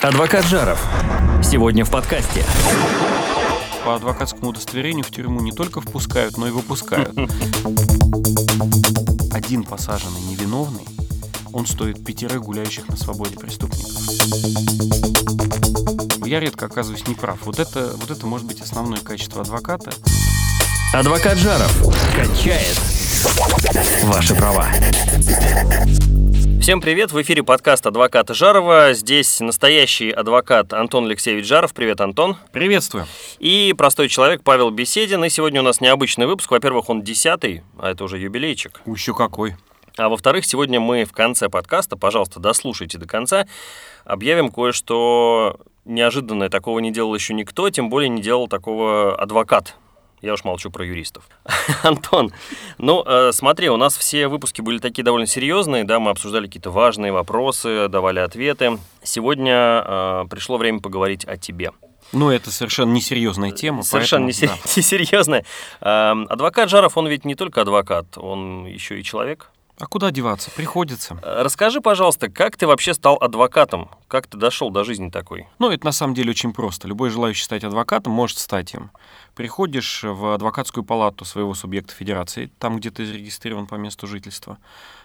Адвокат Жаров. Сегодня в подкасте. По адвокатскому удостоверению в тюрьму не только впускают, но и выпускают. Один посаженный невиновный, он стоит пятерых гуляющих на свободе преступников. Я редко оказываюсь неправ. Вот это, вот это может быть основное качество адвоката. Адвокат Жаров качает ваши права. Всем привет, в эфире подкаст адвоката Жарова. Здесь настоящий адвокат Антон Алексеевич Жаров. Привет, Антон. Приветствую. И простой человек Павел Беседин. И сегодня у нас необычный выпуск. Во-первых, он десятый, а это уже юбилейчик. Еще какой. А во-вторых, сегодня мы в конце подкаста, пожалуйста, дослушайте до конца, объявим кое-что неожиданное. Такого не делал еще никто, тем более не делал такого адвокат я уж молчу про юристов. Антон, ну э, смотри, у нас все выпуски были такие довольно серьезные, да, мы обсуждали какие-то важные вопросы, давали ответы. Сегодня э, пришло время поговорить о тебе. Ну, это совершенно несерьезная тема. Совершенно поэтому, несерьезная. Да. Э, адвокат Жаров, он ведь не только адвокат, он еще и человек. А куда деваться? Приходится. Э, расскажи, пожалуйста, как ты вообще стал адвокатом? Как ты дошел до жизни такой? Ну, это на самом деле очень просто. Любой желающий стать адвокатом может стать им. Приходишь в адвокатскую палату своего субъекта федерации, там, где ты зарегистрирован по месту жительства,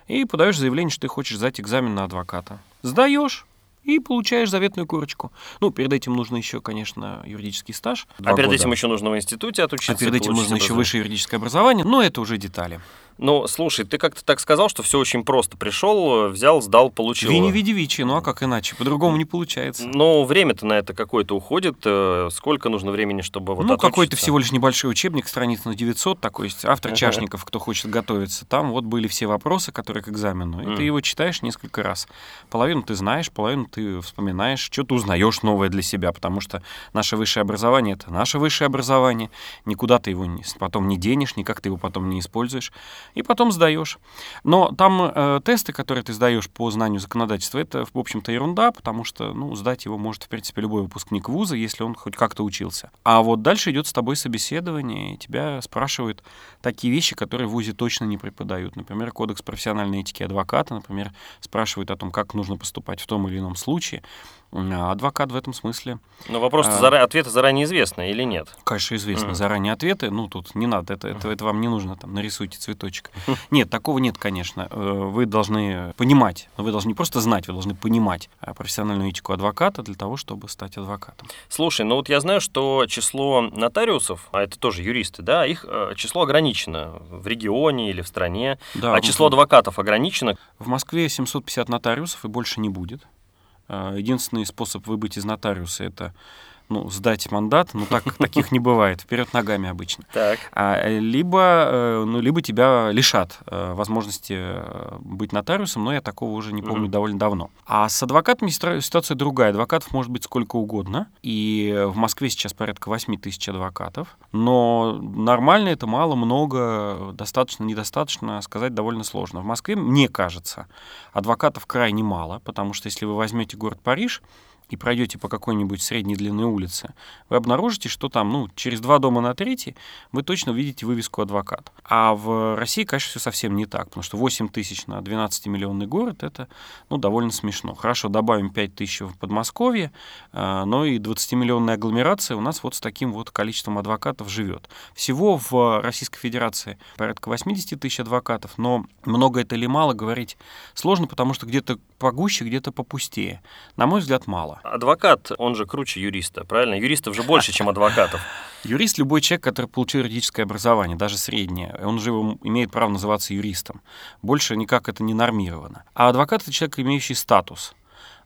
и подаешь заявление, что ты хочешь сдать экзамен на адвоката. Сдаешь, и получаешь заветную корочку. Ну, перед этим нужно еще, конечно, юридический стаж. А перед года. этим еще нужно в институте отучиться. А перед этим нужно еще высшее юридическое образование, но это уже детали. Ну, слушай, ты как-то так сказал, что все очень просто. Пришел, взял, сдал, получил. Вини види вичи, ну а как иначе? По-другому не получается. Ну, время-то на это какое-то уходит. Э, сколько нужно времени, чтобы вот Ну, какой-то всего лишь небольшой учебник, страниц на 900, такой есть автор чашников, кто хочет готовиться. Там вот были все вопросы, которые к экзамену. И mm. ты его читаешь несколько раз. Половину ты знаешь, половину ты вспоминаешь, что ты узнаешь новое для себя, потому что наше высшее образование — это наше высшее образование. Никуда ты его потом не денешь, никак ты его потом не используешь и потом сдаешь. Но там э, тесты, которые ты сдаешь по знанию законодательства, это, в общем-то, ерунда, потому что, ну, сдать его может, в принципе, любой выпускник вуза, если он хоть как-то учился. А вот дальше идет с тобой собеседование, и тебя спрашивают такие вещи, которые в вузе точно не преподают. Например, кодекс профессиональной этики адвоката, например, спрашивает о том, как нужно поступать в том или ином случае. А адвокат в этом смысле. Но вопрос а, зара... ответы заранее известны или нет? Конечно, известны mm. заранее ответы. Ну, тут не надо, это, это, это вам не нужно, там, нарисуйте цветочек. Нет, такого нет, конечно. Э, вы должны понимать, вы должны не просто знать, вы должны понимать э, профессиональную этику адвоката для того, чтобы стать адвокатом. Слушай, ну вот я знаю, что число нотариусов, а это тоже юристы, да, их э, число ограничено в регионе или в стране, да, а число адвокатов ограничено. В Москве 750 нотариусов и больше не будет. А, единственный способ выбыть из нотариуса это ну, сдать мандат, ну так таких не бывает, вперед ногами обычно. Так. А, либо, э, ну, либо тебя лишат э, возможности э, быть нотариусом, но я такого уже не помню mm-hmm. довольно давно. А с адвокатами ситуация другая. Адвокатов может быть сколько угодно, и в Москве сейчас порядка 8 тысяч адвокатов, но нормально это мало, много, достаточно, недостаточно сказать довольно сложно. В Москве, мне кажется, адвокатов крайне мало, потому что если вы возьмете город Париж, и пройдете по какой-нибудь средней длины улице, вы обнаружите, что там, ну, через два дома на третий вы точно увидите вывеску адвокат. А в России, конечно, все совсем не так, потому что 8 тысяч на 12-миллионный город — это, ну, довольно смешно. Хорошо, добавим 5 тысяч в Подмосковье, а, но и 20-миллионная агломерация у нас вот с таким вот количеством адвокатов живет. Всего в Российской Федерации порядка 80 тысяч адвокатов, но много это или мало говорить сложно, потому что где-то погуще, где-то попустее. На мой взгляд, мало. Адвокат, он же круче юриста, правильно? Юристов же больше, чем адвокатов. Юрист — любой человек, который получил юридическое образование, даже среднее. Он же имеет право называться юристом. Больше никак это не нормировано. А адвокат — это человек, имеющий статус —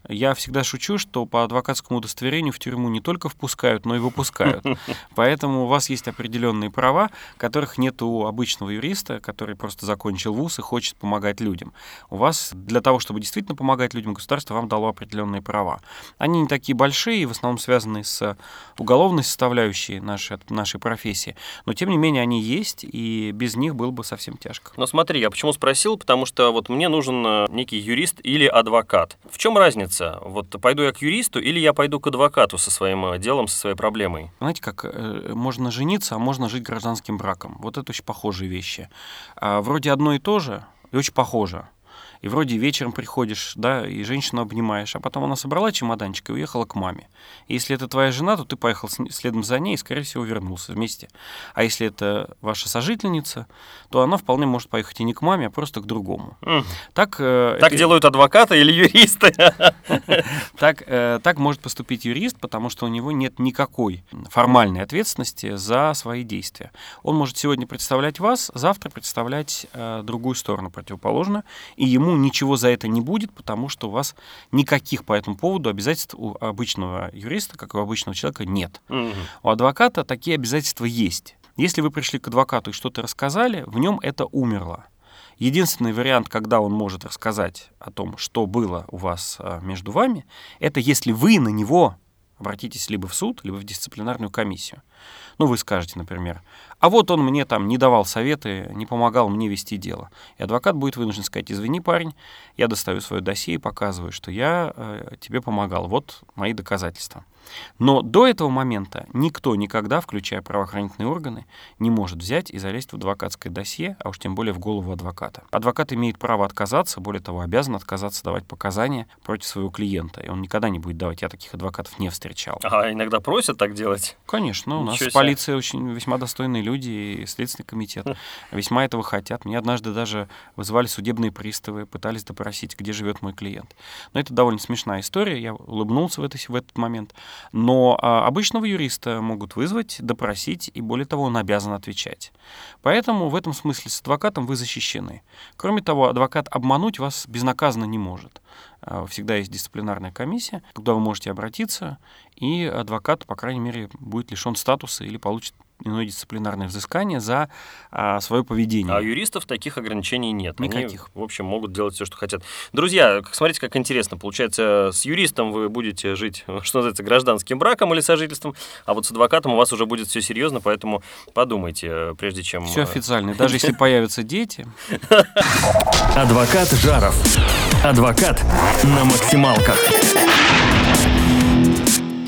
я всегда шучу, что по адвокатскому удостоверению в тюрьму не только впускают, но и выпускают. Поэтому у вас есть определенные права, которых нет у обычного юриста, который просто закончил вуз и хочет помогать людям. У вас для того, чтобы действительно помогать людям, государство вам дало определенные права. Они не такие большие, в основном связаны с уголовной составляющей нашей, нашей профессии, но тем не менее они есть, и без них было бы совсем тяжко. Но смотри, я почему спросил, потому что вот мне нужен э, некий юрист или адвокат. В чем разница? Разница? Вот пойду я к юристу или я пойду к адвокату со своим э, делом, со своей проблемой? Знаете, как э, можно жениться, а можно жить гражданским браком. Вот это очень похожие вещи. А, вроде одно и то же, и очень похоже. И вроде вечером приходишь, да, и женщину обнимаешь, а потом она собрала чемоданчик и уехала к маме. И если это твоя жена, то ты поехал следом за ней и, скорее всего, вернулся вместе. А если это ваша сожительница, то она вполне может поехать и не к маме, а просто к другому. Так, э, Так это- делают адвокаты или юристы. так, э, так может поступить юрист, потому что у него нет никакой формальной ответственности за свои действия. Он может сегодня представлять вас, завтра представлять э, другую сторону противоположную, и ему ничего за это не будет, потому что у вас никаких по этому поводу обязательств у обычного юриста, как и у обычного человека, нет. Мгм. У адвоката такие обязательства есть. Если вы пришли к адвокату и что-то рассказали, в нем это умерло. Единственный вариант, когда он может рассказать о том, что было у вас а, между вами, это если вы на него обратитесь либо в суд, либо в дисциплинарную комиссию. Ну, вы скажете, например, а вот он мне там не давал советы, не помогал мне вести дело. И адвокат будет вынужден сказать, извини, парень, я достаю свое досье и показываю, что я э, тебе помогал. Вот мои доказательства. Но до этого момента никто никогда, включая правоохранительные органы, не может взять и залезть в адвокатское досье, а уж тем более в голову адвоката. Адвокат имеет право отказаться, более того, обязан отказаться давать показания против своего клиента. И он никогда не будет давать. Я таких адвокатов не встречал. А иногда просят так делать. Конечно, у нас Ничего себе. полиции очень весьма достойные люди, и Следственный комитет весьма этого хотят. Меня однажды даже вызывали судебные приставы, пытались допросить, где живет мой клиент. Но это довольно смешная история, я улыбнулся в этот момент. Но а, обычного юриста могут вызвать, допросить, и более того, он обязан отвечать. Поэтому в этом смысле с адвокатом вы защищены. Кроме того, адвокат обмануть вас безнаказанно не может. А, Всегда есть дисциплинарная комиссия, куда вы можете обратиться, и адвокат, по крайней мере, будет лишен статуса или получит иное дисциплинарное взыскание за а, свое поведение. А у юристов таких ограничений нет. Никаких. Они, в общем, могут делать все, что хотят. Друзья, смотрите, как интересно. Получается, с юристом вы будете жить, что называется, гражданским браком или сожительством, а вот с адвокатом у вас уже будет все серьезно, поэтому подумайте, э, прежде чем... Все э, официально. Даже если появятся дети, Адвокат Жаров. Адвокат на максималках.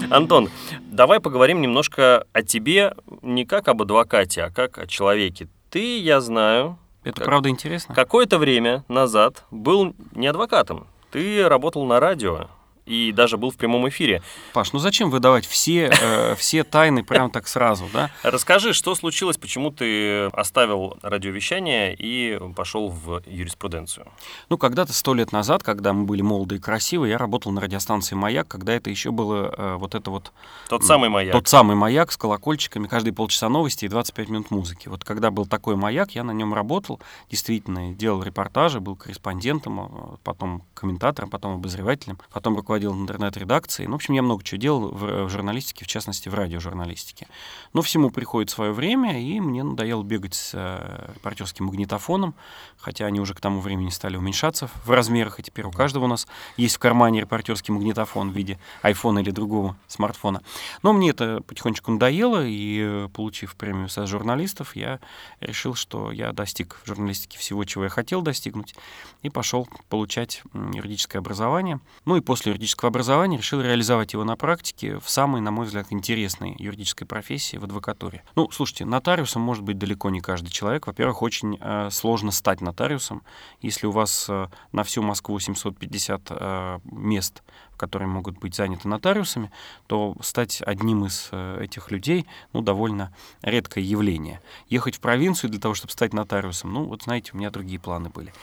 Антон, давай поговорим немножко о тебе не как об адвокате, а как о человеке. Ты, я знаю, это Как- правда интересно. какое-то время назад был не адвокатом. Ты работал на радио и даже был в прямом эфире. Паш, ну зачем выдавать все, э, все тайны прямо так сразу, да? Расскажи, что случилось, почему ты оставил радиовещание и пошел в юриспруденцию? Ну, когда-то, сто лет назад, когда мы были молоды и красивы, я работал на радиостанции «Маяк», когда это еще было э, вот это вот Тот самый маяк. Тот самый маяк с колокольчиками, каждые полчаса новости и 25 минут музыки. Вот когда был такой маяк, я на нем работал, действительно, делал репортажи, был корреспондентом, а, потом комментатором, потом обозревателем, потом руководил интернет-редакцией. Ну, в общем, я много чего делал в, в журналистике, в частности, в радиожурналистике. Но всему приходит свое время, и мне надоело бегать с э, репортерским магнитофоном, хотя они уже к тому времени стали уменьшаться в размерах, и теперь у каждого у нас есть в кармане репортерский магнитофон в виде айфона или другого смартфона. Но мне это потихонечку надоело, и э, получив премию со журналистов, я решил, что я достиг в журналистике всего, чего я хотел достигнуть, и пошел получать юридическое образование. Ну и после юридического образования решил реализовать его на практике в самой, на мой взгляд, интересной юридической профессии в адвокатуре. Ну, слушайте, нотариусом может быть далеко не каждый человек. Во-первых, очень э, сложно стать нотариусом, если у вас э, на всю Москву 750 э, мест, которые могут быть заняты нотариусами, то стать одним из э, этих людей, ну, довольно редкое явление. Ехать в провинцию для того, чтобы стать нотариусом, ну, вот знаете, у меня другие планы были.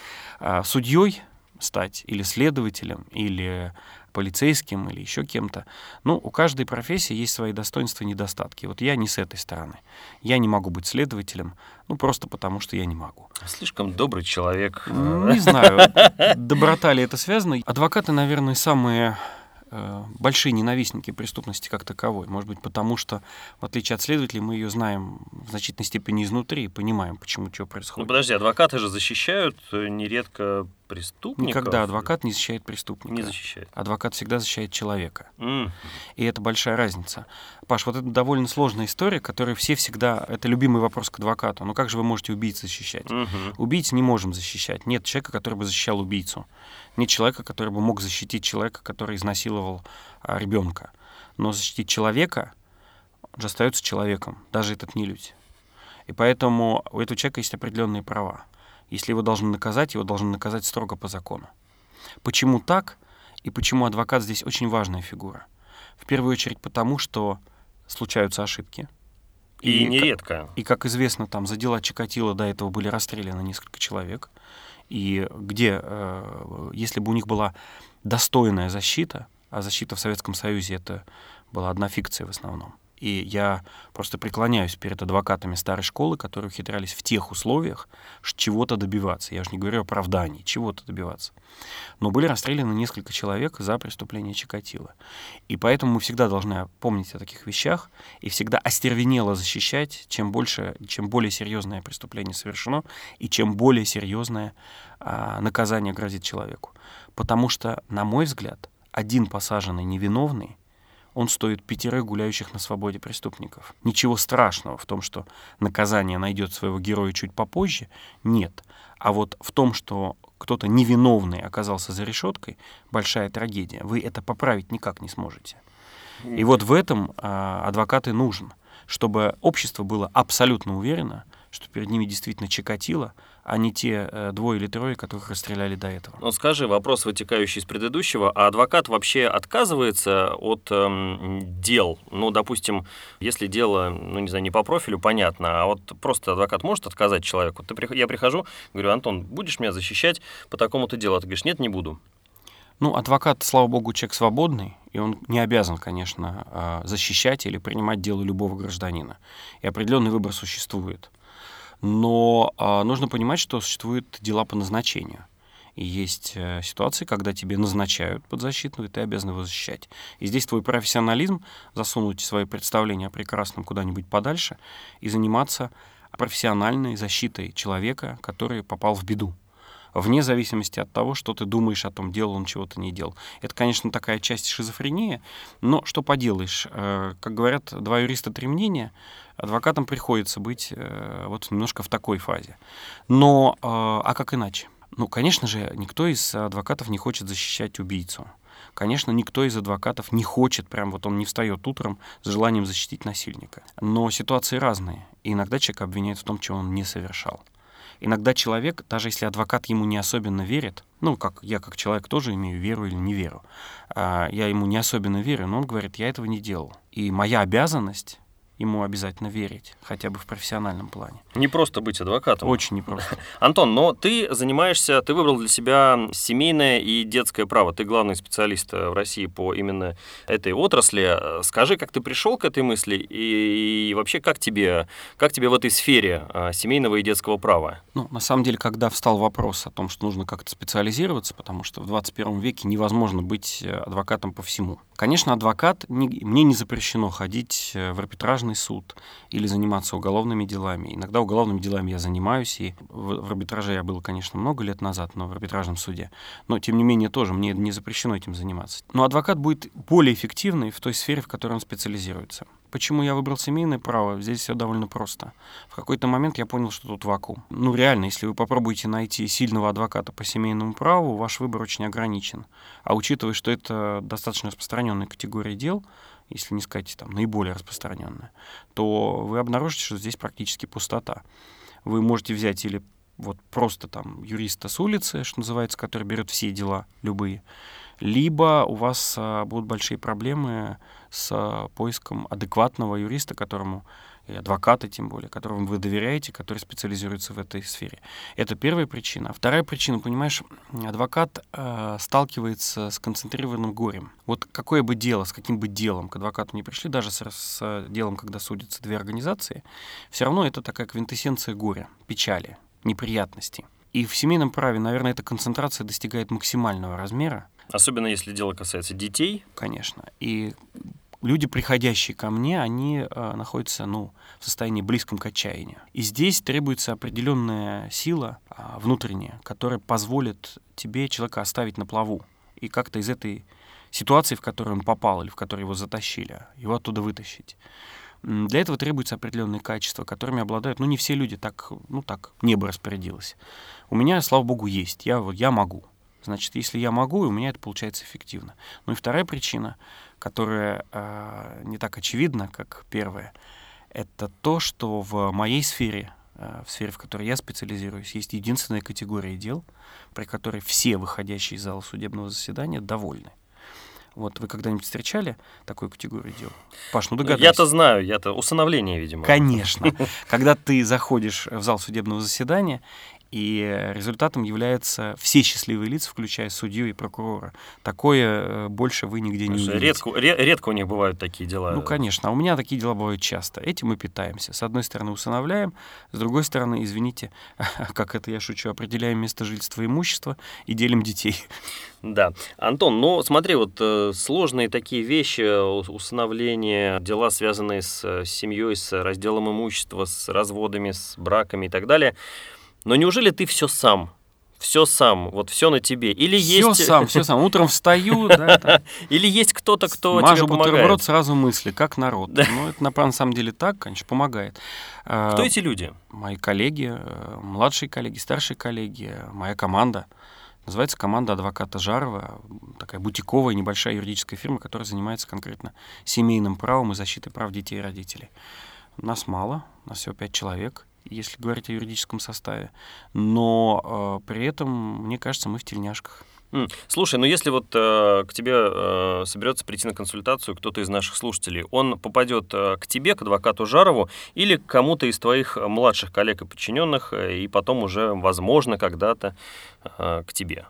А судьей стать или следователем, или полицейским, или еще кем-то. Ну, у каждой профессии есть свои достоинства и недостатки. Вот я не с этой стороны. Я не могу быть следователем, ну, просто потому что я не могу. Слишком добрый человек. Ну, Не знаю, доброта ли это связано. Адвокаты, наверное, самые э, большие ненавистники преступности как таковой. Может быть, потому что, в отличие от следователей, мы ее знаем в значительной степени изнутри и понимаем, почему что Ну, происходит. подожди, адвокаты же защищают э, нередко преступников. Никогда адвокат не защищает преступника. не защищает. Адвокат всегда защищает человека. М. И это большая разница. Паш, вот это довольно сложная история, которую все всегда... Это любимый вопрос к адвокату. Ну как же вы можете убийц защищать? Мгм. Убийц не можем защищать. Нет человека, который бы защищал убийцу. Нет человека, который бы мог защитить человека, который изнасиловал а, ребенка. Но защитить человека, он же остается человеком, даже этот не людь. И поэтому у этого человека есть определенные права. Если его должны наказать, его должны наказать строго по закону. Почему так? И почему адвокат здесь очень важная фигура? В первую очередь потому, что случаются ошибки. И, и нередко. И, как известно, там за дела Чикатило до этого были расстреляны несколько человек. И где, э, если бы у них была достойная защита, а защита в Советском Союзе это была одна фикция в основном, и я просто преклоняюсь перед адвокатами старой школы, которые ухитрялись в тех условиях чего-то добиваться. Я же не говорю оправданий, чего-то добиваться. Но были расстреляны несколько человек за преступление Чикатило. И поэтому мы всегда должны помнить о таких вещах и всегда остервенело защищать, чем, больше, чем более серьезное преступление совершено и чем более серьезное а, наказание грозит человеку. Потому что, на мой взгляд, один посаженный невиновный он стоит пятерых гуляющих на свободе преступников. Ничего страшного в том, что наказание найдет своего героя чуть попозже, нет. А вот в том, что кто-то невиновный оказался за решеткой, большая трагедия. Вы это поправить никак не сможете. И вот в этом а, адвокат нужен, чтобы общество было абсолютно уверено, что перед ними действительно Чикатило, а не те э, двое или трое, которых расстреляли до этого. Ну скажи, вопрос, вытекающий из предыдущего, а адвокат вообще отказывается от эм, дел? Ну, допустим, если дело, ну, не знаю, не по профилю, понятно, а вот просто адвокат может отказать человеку? Ты, я прихожу, говорю, Антон, будешь меня защищать по такому-то делу? А ты говоришь, нет, не буду. Ну, адвокат, слава богу, человек свободный, и он не обязан, конечно, а, защищать или принимать дело любого гражданина. И определенный выбор существует. Но а, нужно понимать, что существуют дела по назначению. И есть э, ситуации, когда тебе назначают подзащитного, и ты обязан его защищать. И здесь твой профессионализм засунуть свои представления о прекрасном куда-нибудь подальше и заниматься профессиональной защитой человека, который попал в беду вне зависимости от того, что ты думаешь о том, делал он чего-то, не делал. Это, конечно, такая часть шизофрении, но что поделаешь. Э, как говорят два юриста, три мнения, адвокатам приходится быть э, вот немножко в такой фазе. Но, э, а как иначе? Ну, конечно же, никто из адвокатов не хочет защищать убийцу. Конечно, никто из адвокатов не хочет, прям вот он не встает утром с желанием защитить насильника. Но ситуации разные. И иногда человек обвиняет в том, чего он не совершал. Иногда человек, даже если адвокат ему не особенно верит, ну, как я как человек тоже имею веру или не веру, а, я ему не особенно верю, но он говорит, я этого не делал. И моя обязанность ему обязательно верить, хотя бы в профессиональном плане. Не просто быть адвокатом. Очень непросто. Антон, но ты занимаешься, ты выбрал для себя семейное и детское право. Ты главный специалист э, в России по именно этой отрасли. Скажи, как ты пришел к этой мысли и, и вообще как тебе, как тебе в этой сфере э, семейного и детского права? Ну, на самом деле, когда встал вопрос о том, что нужно как-то специализироваться, потому что в 21 веке невозможно быть э, адвокатом по всему. Конечно, адвокат, не, мне не запрещено ходить в арбитражный арбитражный суд или заниматься уголовными делами. Иногда уголовными делами я занимаюсь, и в, в арбитраже я был, конечно, много лет назад, но в арбитражном суде. Но, тем не менее, тоже мне не запрещено этим заниматься. Но адвокат будет более эффективный в той сфере, в которой он специализируется. Почему я выбрал семейное право? Здесь все довольно просто. В какой-то момент я понял, что тут вакуум. Ну, реально, если вы попробуете найти сильного адвоката по семейному праву, ваш выбор очень ограничен. А учитывая, что это достаточно распространенная категория дел, если не сказать там наиболее распространенная, то вы обнаружите, что здесь практически пустота. Вы можете взять или вот просто там юриста с улицы, что называется, который берет все дела любые, либо у вас а, будут большие проблемы с а, поиском адекватного юриста, которому и адвоката тем более, которому вы доверяете, который специализируется в этой сфере. Это первая причина. Вторая причина, понимаешь, адвокат э, сталкивается с концентрированным горем. Вот какое бы дело, с каким бы делом к адвокату не пришли, даже с, с делом, когда судятся две организации, все равно это такая квинтэссенция горя, печали, неприятностей. И в семейном праве, наверное, эта концентрация достигает максимального размера. Особенно если дело касается детей. Конечно. И люди, приходящие ко мне, они э, находятся ну, в состоянии близком к отчаянию. И здесь требуется определенная сила э, внутренняя, которая позволит тебе человека оставить на плаву и как-то из этой ситуации, в которую он попал или в которую его затащили, его оттуда вытащить. Для этого требуются определенные качества, которыми обладают, ну, не все люди так, ну, так, небо распорядилось. У меня, слава богу, есть. Я, я могу. Значит, если я могу, у меня это получается эффективно. Ну и вторая причина, которая э, не так очевидна, как первая, это то, что в моей сфере э, в сфере, в которой я специализируюсь, есть единственная категория дел, при которой все выходящие из зала судебного заседания довольны. Вот вы когда-нибудь встречали такую категорию дел? Паш, ну догадайся. Я-то знаю, я-то усыновление, видимо. Конечно. Когда ты заходишь в зал судебного заседания, и результатом являются все счастливые лица, включая судью и прокурора. Такое э, больше вы нигде не увидите. Редко, редко у них бывают такие дела. Ну, конечно. А у меня такие дела бывают часто. Этим мы питаемся. С одной стороны, усыновляем, с другой стороны, извините, как это я шучу, определяем место жительства и имущества и делим детей. Да. Антон, ну смотри, вот э, сложные такие вещи, усыновление, дела, связанные с э, семьей, с разделом имущества, с разводами, с браками и так далее – но неужели ты все сам? Все сам, вот все на тебе. Или все есть... сам, все сам. Утром встаю, да, Или есть кто-то, кто Мажу тебе помогает. бутерброд, сразу мысли, как народ. Ну, это на самом деле так, конечно, помогает. А, кто эти люди? Мои коллеги, э, младшие коллеги, старшие коллеги, моя команда. Называется команда адвоката Жарова, такая бутиковая небольшая юридическая фирма, которая занимается конкретно семейным правом и защитой прав детей и родителей. Нас мало, нас всего пять человек если говорить о юридическом составе. Но э, при этом, мне кажется, мы в тельняшках. Слушай, ну если вот э, к тебе э, соберется прийти на консультацию кто-то из наших слушателей, он попадет э, к тебе, к адвокату Жарову, или к кому-то из твоих младших коллег и подчиненных, э, и потом уже, возможно, когда-то э, к тебе?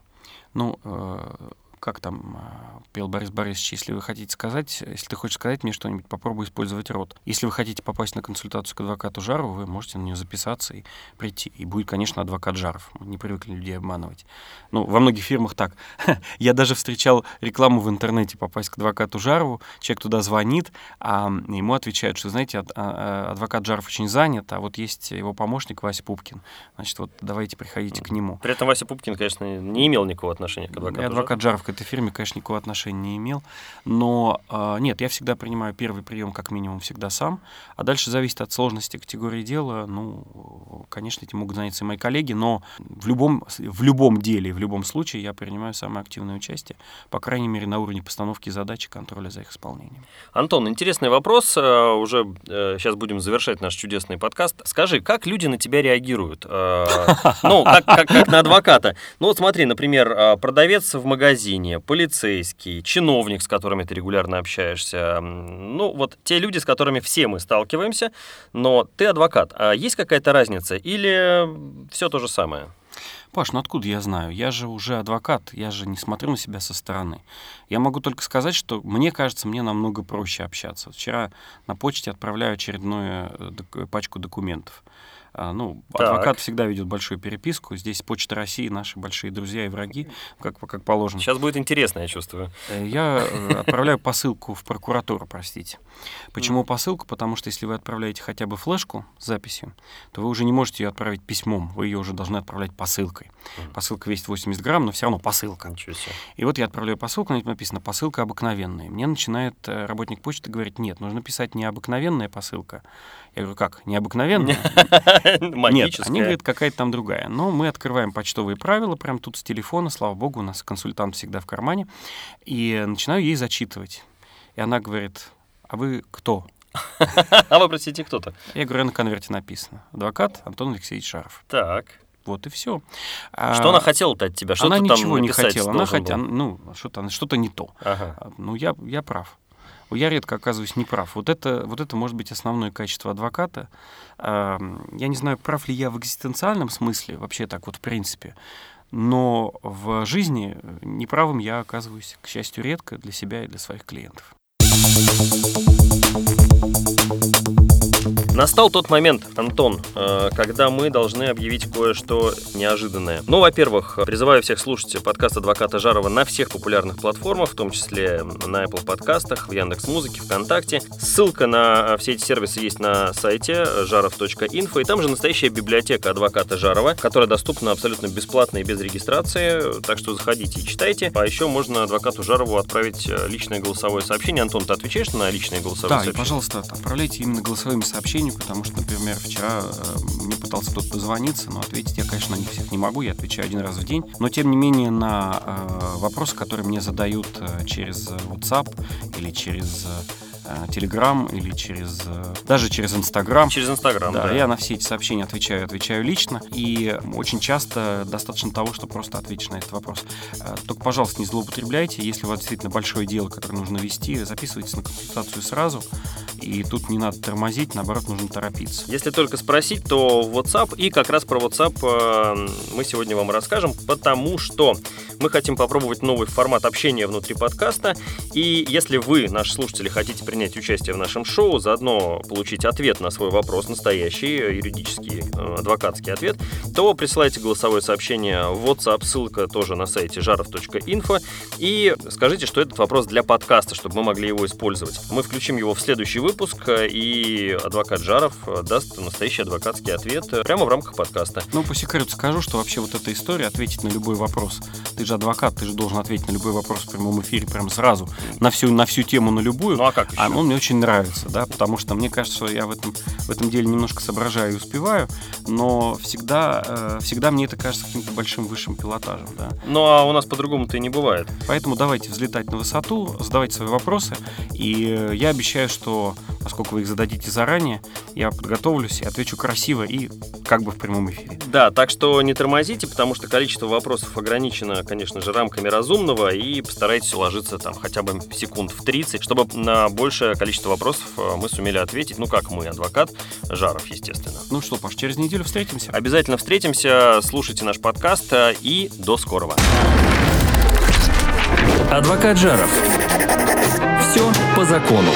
Ну, э, как там а, пел Борис Борисович, если вы хотите сказать, если ты хочешь сказать мне что-нибудь, попробуй использовать рот. Если вы хотите попасть на консультацию к адвокату Жарову, вы можете на нее записаться и прийти. И будет, конечно, адвокат Жаров. Мы не привыкли людей обманывать. Ну, во многих фирмах так. Я даже встречал рекламу в интернете попасть к адвокату Жарову. Человек туда звонит, а ему отвечают, что, знаете, а, а, адвокат Жаров очень занят, а вот есть его помощник Вася Пупкин. Значит, вот давайте приходите к нему. При этом Вася Пупкин, конечно, не имел никакого отношения к адвокату. И адвокат Жаров к этой фирме, конечно, никакого отношения не имел. Но э, нет, я всегда принимаю первый прием как минимум всегда сам. А дальше зависит от сложности категории дела. Ну, конечно, этим могут заняться и мои коллеги, но в любом, в любом деле, в любом случае я принимаю самое активное участие, по крайней мере, на уровне постановки задач и контроля за их исполнением. Антон, интересный вопрос. Э, уже сейчас э, будем завершать наш чудесный подкаст. Скажи, как люди на тебя реагируют? Э, ну, как на адвоката. Ну, вот смотри, например, продавец в магазине, полицейский, чиновник, с которыми ты регулярно общаешься. Ну, вот те люди, с которыми все мы сталкиваемся, но ты адвокат. А есть какая-то разница или все то же самое? Паш, ну откуда я знаю? Я же уже адвокат, я же не смотрю на себя со стороны. Я могу только сказать, что мне кажется, мне намного проще общаться. Вчера на почте отправляю очередную э, пачку документов. А, ну, так. адвокат всегда ведет большую переписку. Здесь Почта России, наши большие друзья и враги, как, как положено. Сейчас будет интересно, я чувствую. Э, я э, отправляю посылку в прокуратуру, простите. Почему посылку? Потому что если вы отправляете хотя бы флешку с записью, то вы уже не можете ее отправить письмом, вы ее уже должны отправлять посылкой. Посылка весит 80 грамм, но все равно посылка. И вот я отправляю посылку, на ней написано «посылка обыкновенная». Мне начинает э, работник почты говорить, нет, нужно писать не обыкновенная посылка. Я говорю, как, необыкновенная? Нет, они говорят, какая-то там другая. Но мы открываем почтовые правила, прям тут с телефона, слава богу, у нас консультант всегда в кармане, и начинаю ей зачитывать. И она говорит, а вы кто? А вы, простите, кто-то? Я говорю, на конверте написано. Адвокат Антон Алексеевич Шаров. Так. Вот и все. Что а, она хотела-то от тебя? Что она ничего не хотела. Она хотела, ну, что-то что не то. Ага. Ну, я, я прав я редко оказываюсь неправ. Вот это, вот это может быть основное качество адвоката. Я не знаю, прав ли я в экзистенциальном смысле, вообще так вот в принципе, но в жизни неправым я оказываюсь, к счастью, редко для себя и для своих клиентов. Настал тот момент, Антон, э, когда мы должны объявить кое-что неожиданное. Ну, во-первых, призываю всех слушать подкаст адвоката Жарова на всех популярных платформах, в том числе на Apple подкастах, в Яндекс Музыке, ВКонтакте. Ссылка на все эти сервисы есть на сайте жаров.инфо, и там же настоящая библиотека адвоката Жарова, которая доступна абсолютно бесплатно и без регистрации, так что заходите и читайте. А еще можно адвокату Жарову отправить э, личное голосовое сообщение. Антон, ты отвечаешь на личное голосовое да, сообщение? Да, и, пожалуйста, отправляйте именно голосовыми сообщениями сообщений, потому что, например, вчера э, мне пытался кто-то дозвониться, но ответить я, конечно, на них всех не могу, я отвечаю один раз в день. Но, тем не менее, на э, вопросы, которые мне задают э, через WhatsApp или через Телеграм или через э, даже через Инстаграм. Через Инстаграм, да, да. Я на все эти сообщения отвечаю, отвечаю лично. И очень часто достаточно того, что просто ответишь на этот вопрос. Э, только, пожалуйста, не злоупотребляйте. Если у вас действительно большое дело, которое нужно вести, записывайтесь на консультацию сразу. И тут не надо тормозить, наоборот, нужно торопиться. Если только спросить, то WhatsApp. И как раз про WhatsApp э, мы сегодня вам расскажем, потому что мы хотим попробовать новый формат общения внутри подкаста. И если вы, наши слушатели, хотите принять участие в нашем шоу, заодно получить ответ на свой вопрос, настоящий юридический э, адвокатский ответ, то присылайте голосовое сообщение в WhatsApp, ссылка тоже на сайте жаров.инфо, и скажите, что этот вопрос для подкаста, чтобы мы могли его использовать. Мы включим его в следующий выпуск, и адвокат Жаров даст настоящий адвокатский ответ прямо в рамках подкаста. Ну, по секрету скажу, что вообще вот эта история ответить на любой вопрос. Ты же адвокат, ты же должен ответить на любой вопрос в прямом эфире прямо сразу, на всю, на всю тему, на любую. Ну а как еще? А он мне очень нравится, да, потому что мне кажется, что я в этом, в этом деле немножко соображаю и успеваю, но всегда, э, всегда мне это кажется каким-то большим высшим пилотажем, да. Ну а у нас по-другому-то и не бывает. Поэтому давайте взлетать на высоту, задавайте свои вопросы, и я обещаю, что поскольку вы их зададите заранее, я подготовлюсь и отвечу красиво и как бы в прямом эфире. Да, так что не тормозите, потому что количество вопросов ограничено, конечно же, рамками разумного, и постарайтесь уложиться там хотя бы секунд в 30, чтобы на большее количество вопросов э, мы сумели ответить, ну как мы, адвокат Жаров, естественно. Ну что, Паш, через неделю встретимся. Обязательно встретимся, слушайте наш подкаст э, и до скорого. Адвокат Жаров. Все по закону.